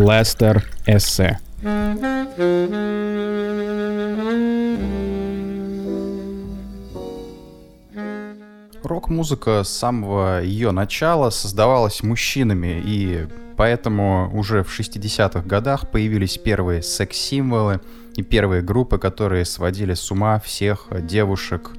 Лестер Эссе. Рок-музыка с самого ее начала создавалась мужчинами, и поэтому уже в 60-х годах появились первые секс-символы и первые группы, которые сводили с ума всех девушек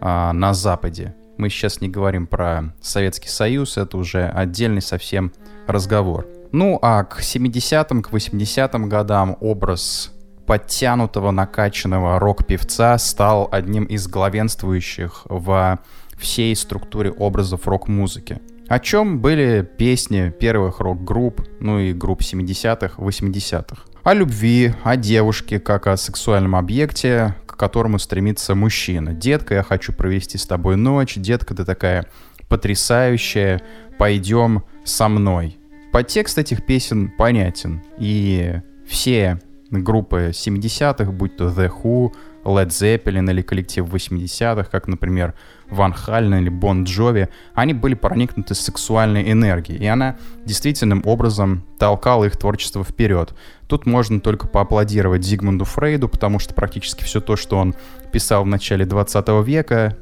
а, на Западе. Мы сейчас не говорим про Советский Союз, это уже отдельный совсем разговор. Ну а к 70-м, к 80-м годам образ подтянутого, накачанного рок-певца стал одним из главенствующих в всей структуре образов рок-музыки. О чем были песни первых рок-групп, ну и групп 70-х, 80-х. О любви, о девушке, как о сексуальном объекте, к которому стремится мужчина. Детка, я хочу провести с тобой ночь. Детка, ты такая потрясающая. Пойдем со мной. Подтекст этих песен понятен. И все группы 70-х, будь то The Who, Led Zeppelin или коллектив 80-х, как, например, Ван Хален или Бон Джови, они были проникнуты сексуальной энергией, и она действительным образом толкала их творчество вперед. Тут можно только поаплодировать Зигмунду Фрейду, потому что практически все то, что он писал в начале 20 века,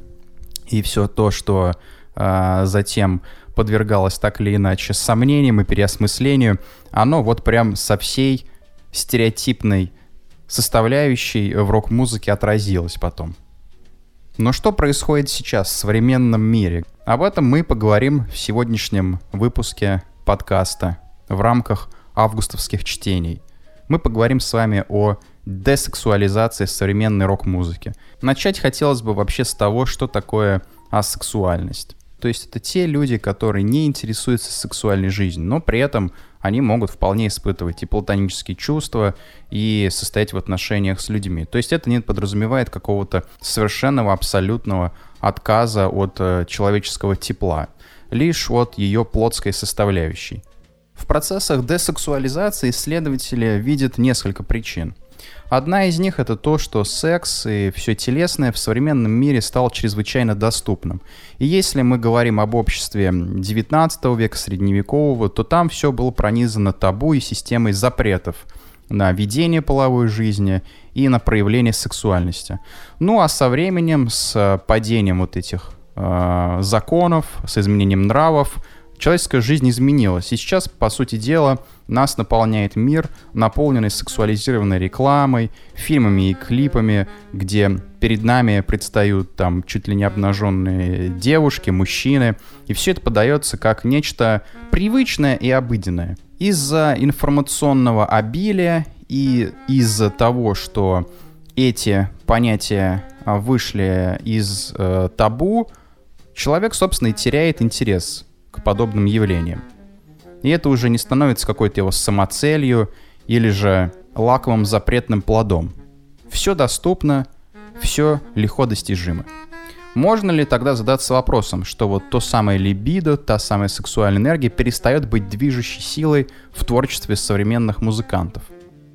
и все то, что э, затем подвергалось так или иначе сомнениям и переосмыслению, оно вот прям со всей стереотипной составляющей в рок-музыке отразилось потом. Но что происходит сейчас в современном мире? Об этом мы поговорим в сегодняшнем выпуске подкаста в рамках августовских чтений. Мы поговорим с вами о десексуализации современной рок-музыки. Начать хотелось бы вообще с того, что такое асексуальность. То есть это те люди, которые не интересуются сексуальной жизнью, но при этом они могут вполне испытывать и платонические чувства, и состоять в отношениях с людьми. То есть это не подразумевает какого-то совершенного, абсолютного отказа от э, человеческого тепла, лишь от ее плотской составляющей. В процессах десексуализации исследователи видят несколько причин – Одна из них это то, что секс и все телесное в современном мире стал чрезвычайно доступным. И если мы говорим об обществе 19 века, средневекового, то там все было пронизано табу и системой запретов на ведение половой жизни и на проявление сексуальности. Ну а со временем, с падением вот этих э, законов, с изменением нравов, человеческая жизнь изменилась. И сейчас, по сути дела, нас наполняет мир, наполненный сексуализированной рекламой, фильмами и клипами, где перед нами предстают там чуть ли не обнаженные девушки, мужчины, и все это подается как нечто привычное и обыденное. Из-за информационного обилия и из-за того, что эти понятия а, вышли из э, табу, человек, собственно, и теряет интерес к подобным явлениям. И это уже не становится какой-то его самоцелью или же лаковым запретным плодом. Все доступно, все легко достижимо. Можно ли тогда задаться вопросом, что вот то самое либидо, та самая сексуальная энергия перестает быть движущей силой в творчестве современных музыкантов?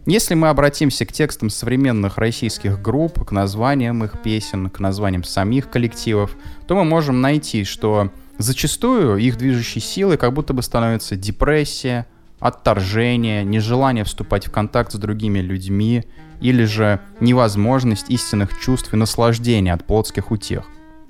Если мы обратимся к текстам современных российских групп, к названиям их песен, к названиям самих коллективов, то мы можем найти, что Зачастую их движущей силой как будто бы становится депрессия, отторжение, нежелание вступать в контакт с другими людьми или же невозможность истинных чувств и наслаждения от плотских утех.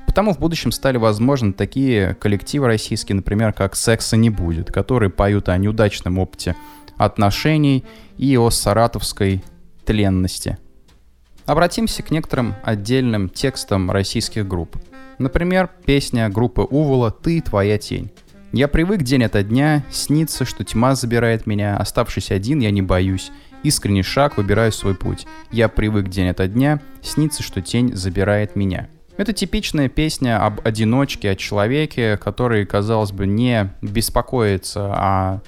Потому в будущем стали возможны такие коллективы российские, например, как «Секса не будет», которые поют о неудачном опыте отношений и о саратовской тленности. Обратимся к некоторым отдельным текстам российских групп – Например, песня группы Увола «Ты, твоя тень». Я привык день ото дня, снится, что тьма забирает меня, оставшись один, я не боюсь. Искренний шаг, выбираю свой путь. Я привык день ото дня, снится, что тень забирает меня. Это типичная песня об одиночке, о человеке, который, казалось бы, не беспокоится о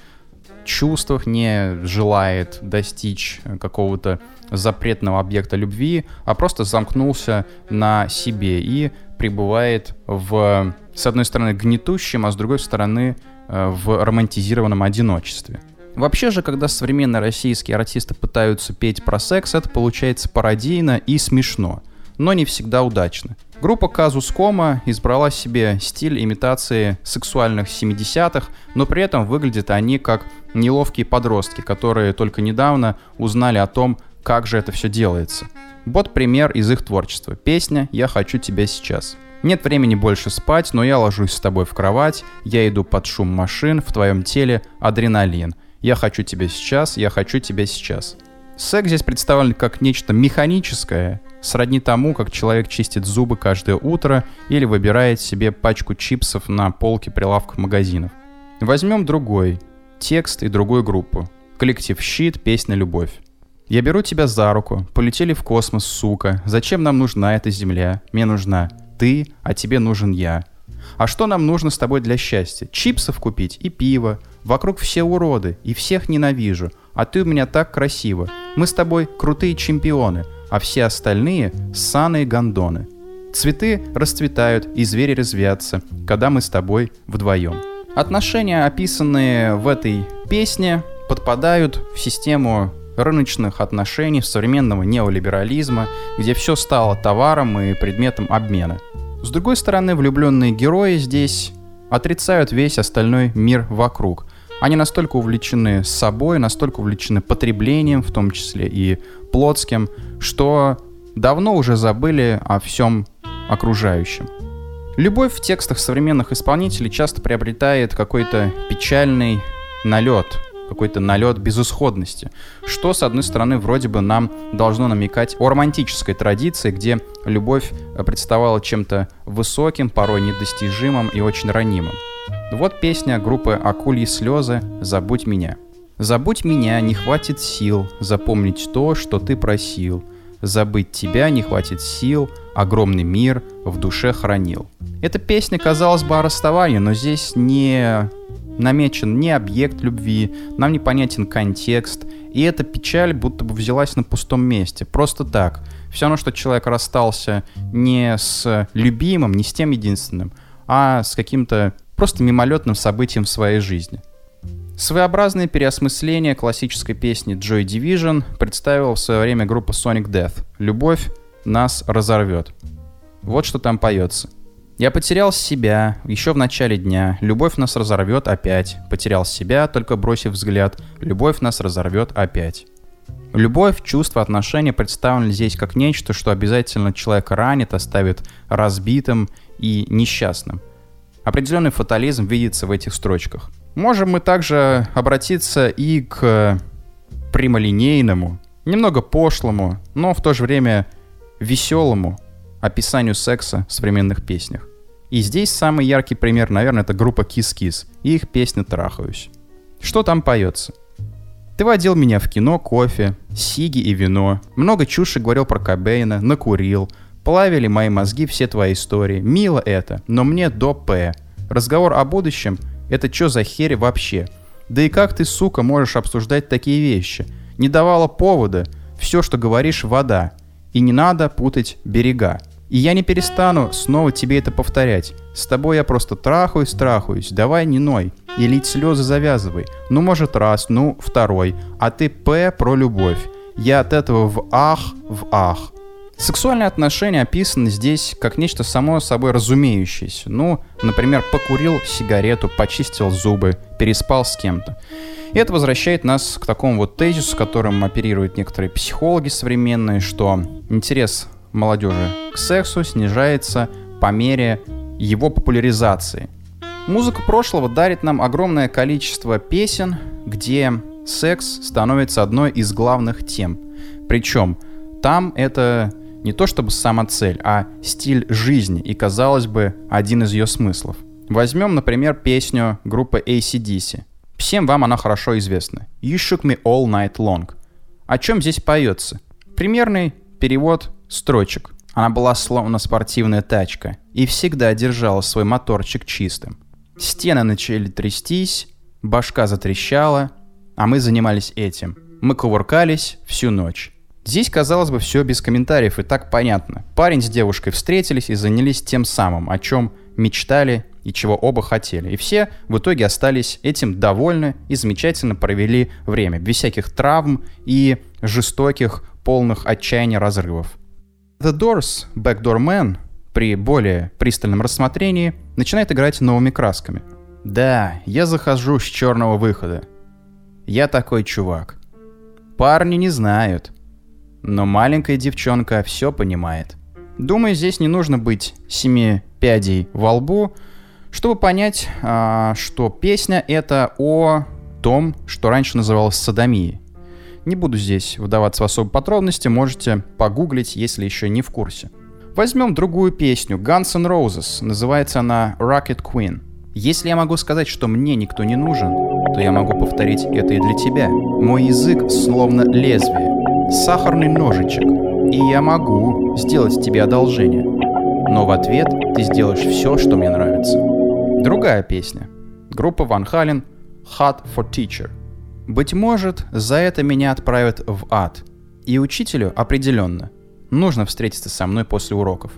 чувствах, не желает достичь какого-то запретного объекта любви, а просто замкнулся на себе и пребывает в, с одной стороны, гнетущем, а с другой стороны, э, в романтизированном одиночестве. Вообще же, когда современные российские артисты пытаются петь про секс, это получается пародийно и смешно, но не всегда удачно. Группа Казус Кома избрала себе стиль имитации сексуальных 70-х, но при этом выглядят они как неловкие подростки, которые только недавно узнали о том, как же это все делается. Вот пример из их творчества. Песня «Я хочу тебя сейчас». Нет времени больше спать, но я ложусь с тобой в кровать, я иду под шум машин, в твоем теле адреналин. Я хочу тебя сейчас, я хочу тебя сейчас. Секс здесь представлен как нечто механическое, сродни тому, как человек чистит зубы каждое утро или выбирает себе пачку чипсов на полке прилавков магазинов. Возьмем другой текст и другую группу. Коллектив «Щит», песня «Любовь». Я беру тебя за руку, полетели в космос, сука. Зачем нам нужна эта земля? Мне нужна ты, а тебе нужен я. А что нам нужно с тобой для счастья? Чипсов купить и пиво. Вокруг все уроды, и всех ненавижу. А ты у меня так красиво. Мы с тобой крутые чемпионы, а все остальные — ссаные гондоны. Цветы расцветают, и звери развятся, когда мы с тобой вдвоем. Отношения, описанные в этой песне, подпадают в систему рыночных отношений, современного неолиберализма, где все стало товаром и предметом обмена. С другой стороны, влюбленные герои здесь отрицают весь остальной мир вокруг. Они настолько увлечены собой, настолько увлечены потреблением, в том числе и плотским, что давно уже забыли о всем окружающем. Любовь в текстах современных исполнителей часто приобретает какой-то печальный налет, какой-то налет безысходности, что, с одной стороны, вроде бы нам должно намекать о романтической традиции, где любовь представала чем-то высоким, порой недостижимым и очень ранимым. Вот песня группы «Акульи слезы» «Забудь меня». «Забудь меня, не хватит сил запомнить то, что ты просил. Забыть тебя не хватит сил, огромный мир в душе хранил». Эта песня, казалось бы, о расставании, но здесь не намечен не объект любви, нам непонятен контекст, и эта печаль будто бы взялась на пустом месте, просто так. Все равно, что человек расстался не с любимым, не с тем единственным, а с каким-то просто мимолетным событием в своей жизни. Своеобразное переосмысление классической песни Joy Division представила в свое время группа Sonic Death. «Любовь нас разорвет». Вот что там поется – я потерял себя еще в начале дня. Любовь нас разорвет опять. Потерял себя, только бросив взгляд. Любовь нас разорвет опять. Любовь, чувство, отношения представлены здесь как нечто, что обязательно человека ранит, оставит разбитым и несчастным. Определенный фатализм видится в этих строчках. Можем мы также обратиться и к прямолинейному, немного пошлому, но в то же время веселому описанию секса в современных песнях. И здесь самый яркий пример, наверное, это группа Kiss Kiss и их песня «Трахаюсь». Что там поется? Ты водил меня в кино, кофе, сиги и вино. Много чуши говорил про Кобейна, накурил. Плавили мои мозги все твои истории. Мило это, но мне до П. Разговор о будущем — это чё за херь вообще? Да и как ты, сука, можешь обсуждать такие вещи? Не давала повода. Все, что говоришь, вода. И не надо путать берега. И я не перестану снова тебе это повторять. С тобой я просто трахаюсь, трахаюсь, давай не ной. И лить слезы завязывай. Ну, может, раз, ну, второй. А ты П про любовь. Я от этого в ах, в ах. Сексуальные отношения описаны здесь как нечто само собой разумеющееся. Ну, например, покурил сигарету, почистил зубы, переспал с кем-то. И это возвращает нас к такому вот тезису, которым оперируют некоторые психологи современные, что интерес молодежи к сексу снижается по мере его популяризации. Музыка прошлого дарит нам огромное количество песен, где секс становится одной из главных тем. Причем там это не то чтобы сама цель, а стиль жизни и, казалось бы, один из ее смыслов. Возьмем, например, песню группы ACDC. Всем вам она хорошо известна. You shook me all night long. О чем здесь поется? Примерный перевод строчек. Она была словно спортивная тачка и всегда держала свой моторчик чистым. Стены начали трястись, башка затрещала, а мы занимались этим. Мы кувыркались всю ночь. Здесь, казалось бы, все без комментариев и так понятно. Парень с девушкой встретились и занялись тем самым, о чем мечтали и чего оба хотели. И все в итоге остались этим довольны и замечательно провели время, без всяких травм и жестоких, полных отчаяния разрывов. The Doors, Backdoor Man при более пристальном рассмотрении начинает играть новыми красками. Да, я захожу с черного выхода. Я такой чувак. Парни не знают. Но маленькая девчонка все понимает. Думаю, здесь не нужно быть семи пядей во лбу, чтобы понять, а, что песня это о том, что раньше называлось садомией. Не буду здесь вдаваться в особые подробности, можете погуглить, если еще не в курсе. Возьмем другую песню, Guns N' Roses, называется она Rocket Queen. Если я могу сказать, что мне никто не нужен, то я могу повторить это и для тебя. Мой язык словно лезвие, сахарный ножичек, и я могу сделать тебе одолжение. Но в ответ ты сделаешь все, что мне нравится. Другая песня. Группа Ван Хален «Hot for Teacher». Быть может, за это меня отправят в ад. И учителю определенно нужно встретиться со мной после уроков.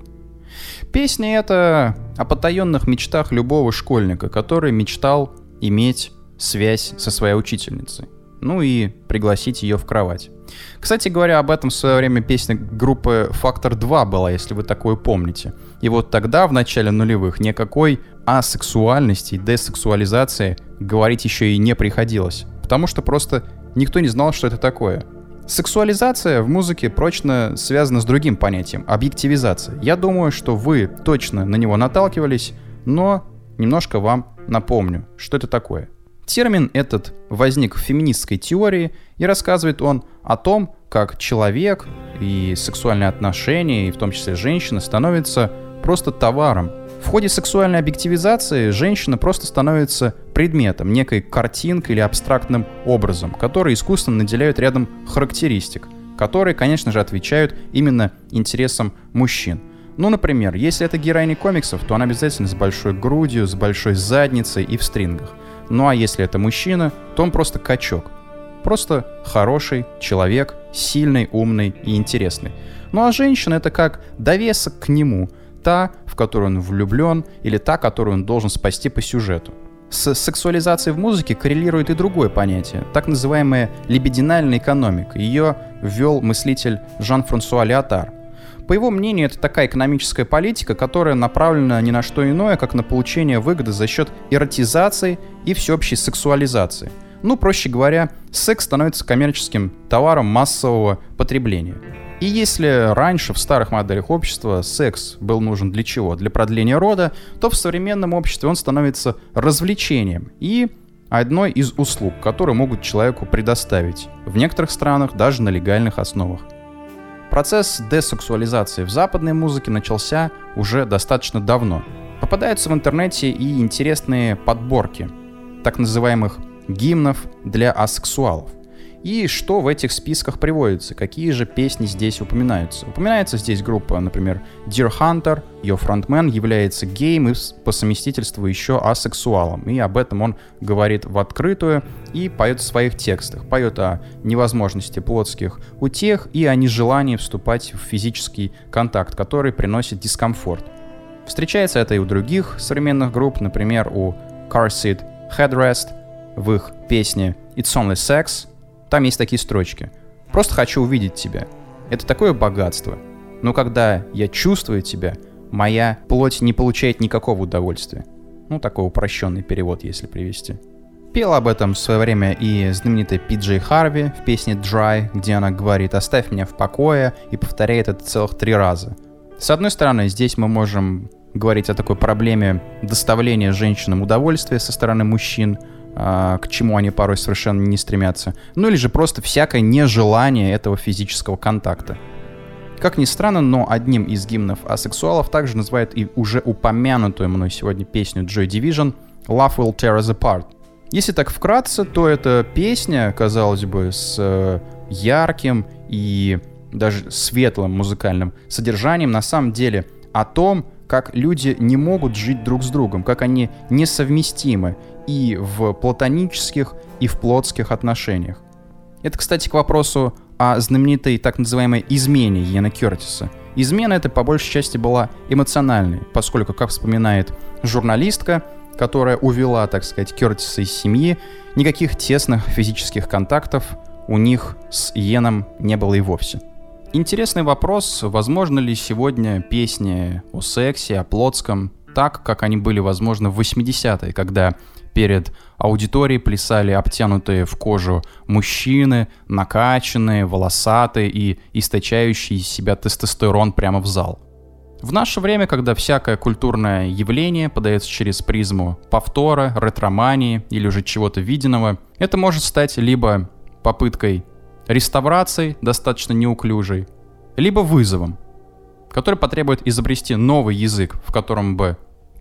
Песня эта о потаенных мечтах любого школьника, который мечтал иметь связь со своей учительницей. Ну и пригласить ее в кровать. Кстати говоря, об этом в свое время песня группы «Фактор 2» была, если вы такое помните. И вот тогда, в начале нулевых, никакой асексуальности и десексуализации говорить еще и не приходилось. Потому что просто никто не знал, что это такое. Сексуализация в музыке прочно связана с другим понятием — объективизация. Я думаю, что вы точно на него наталкивались, но немножко вам напомню, что это такое. Термин этот возник в феминистской теории, и рассказывает он о том, как человек и сексуальные отношения, и в том числе женщина, становятся просто товаром, в ходе сексуальной объективизации женщина просто становится предметом, некой картинкой или абстрактным образом, который искусственно наделяют рядом характеристик, которые, конечно же, отвечают именно интересам мужчин. Ну, например, если это героиня комиксов, то она обязательно с большой грудью, с большой задницей и в стрингах. Ну а если это мужчина, то он просто качок. Просто хороший человек, сильный, умный и интересный. Ну а женщина это как довесок к нему – та, в которую он влюблен, или та, которую он должен спасти по сюжету. С сексуализацией в музыке коррелирует и другое понятие, так называемая либидинальная экономика. Ее ввел мыслитель Жан-Франсуа Леотар. По его мнению, это такая экономическая политика, которая направлена ни на что иное, как на получение выгоды за счет эротизации и всеобщей сексуализации. Ну, проще говоря, секс становится коммерческим товаром массового потребления. И если раньше в старых моделях общества секс был нужен для чего? Для продления рода, то в современном обществе он становится развлечением и одной из услуг, которые могут человеку предоставить. В некоторых странах даже на легальных основах. Процесс десексуализации в западной музыке начался уже достаточно давно. Попадаются в интернете и интересные подборки так называемых гимнов для асексуалов. И что в этих списках приводится? Какие же песни здесь упоминаются? Упоминается здесь группа, например, Dear Hunter, ее фронтмен является геем и по совместительству еще асексуалом. И об этом он говорит в открытую и поет в своих текстах. Поет о невозможности плотских утех и о нежелании вступать в физический контакт, который приносит дискомфорт. Встречается это и у других современных групп, например, у Car Seat Headrest в их песне It's Only Sex, там есть такие строчки. «Просто хочу увидеть тебя». Это такое богатство. Но когда я чувствую тебя, моя плоть не получает никакого удовольствия. Ну, такой упрощенный перевод, если привести. Пел об этом в свое время и знаменитая Пиджей Харви в песне «Dry», где она говорит «оставь меня в покое» и повторяет это целых три раза. С одной стороны, здесь мы можем говорить о такой проблеме доставления женщинам удовольствия со стороны мужчин – к чему они порой совершенно не стремятся, ну или же просто всякое нежелание этого физического контакта. Как ни странно, но одним из гимнов асексуалов также называют и уже упомянутую мной сегодня песню Joy Division «Love Will Tear Us Apart». Если так вкратце, то эта песня, казалось бы, с э, ярким и даже светлым музыкальным содержанием на самом деле о том, как люди не могут жить друг с другом, как они несовместимы и в платонических, и в плотских отношениях. Это, кстати, к вопросу о знаменитой так называемой измене Йена Кертиса. Измена эта по большей части была эмоциональной, поскольку, как вспоминает журналистка, которая увела, так сказать, Кертиса из семьи, никаких тесных физических контактов у них с Йеном не было и вовсе. Интересный вопрос, возможно ли сегодня песни о сексе, о плотском, так, как они были возможны в 80-е, когда перед аудиторией плясали обтянутые в кожу мужчины, накачанные, волосатые и источающие из себя тестостерон прямо в зал. В наше время, когда всякое культурное явление подается через призму повтора, ретромании или уже чего-то виденного, это может стать либо попыткой реставрации, достаточно неуклюжей, либо вызовом, который потребует изобрести новый язык, в котором бы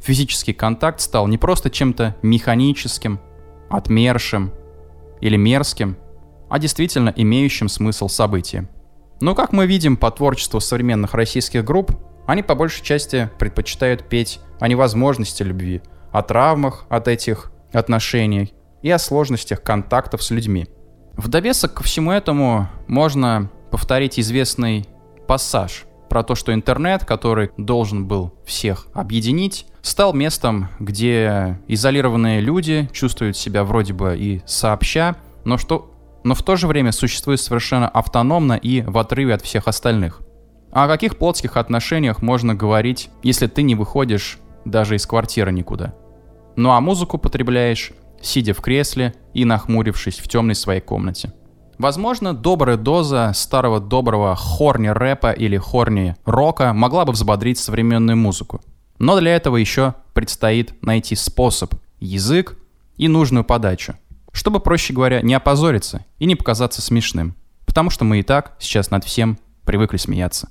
физический контакт стал не просто чем-то механическим, отмершим или мерзким, а действительно имеющим смысл событием. Но как мы видим по творчеству современных российских групп, они по большей части предпочитают петь о невозможности любви, о травмах от этих отношений и о сложностях контактов с людьми. В довесок ко всему этому можно повторить известный пассаж про то, что интернет, который должен был всех объединить, стал местом, где изолированные люди чувствуют себя вроде бы и сообща, но, что, но в то же время существуют совершенно автономно и в отрыве от всех остальных. А о каких плотских отношениях можно говорить, если ты не выходишь даже из квартиры никуда? Ну а музыку потребляешь, сидя в кресле и нахмурившись в темной своей комнате. Возможно, добрая доза старого доброго хорни рэпа или хорни рока могла бы взбодрить современную музыку. Но для этого еще предстоит найти способ, язык и нужную подачу, чтобы, проще говоря, не опозориться и не показаться смешным, потому что мы и так сейчас над всем привыкли смеяться.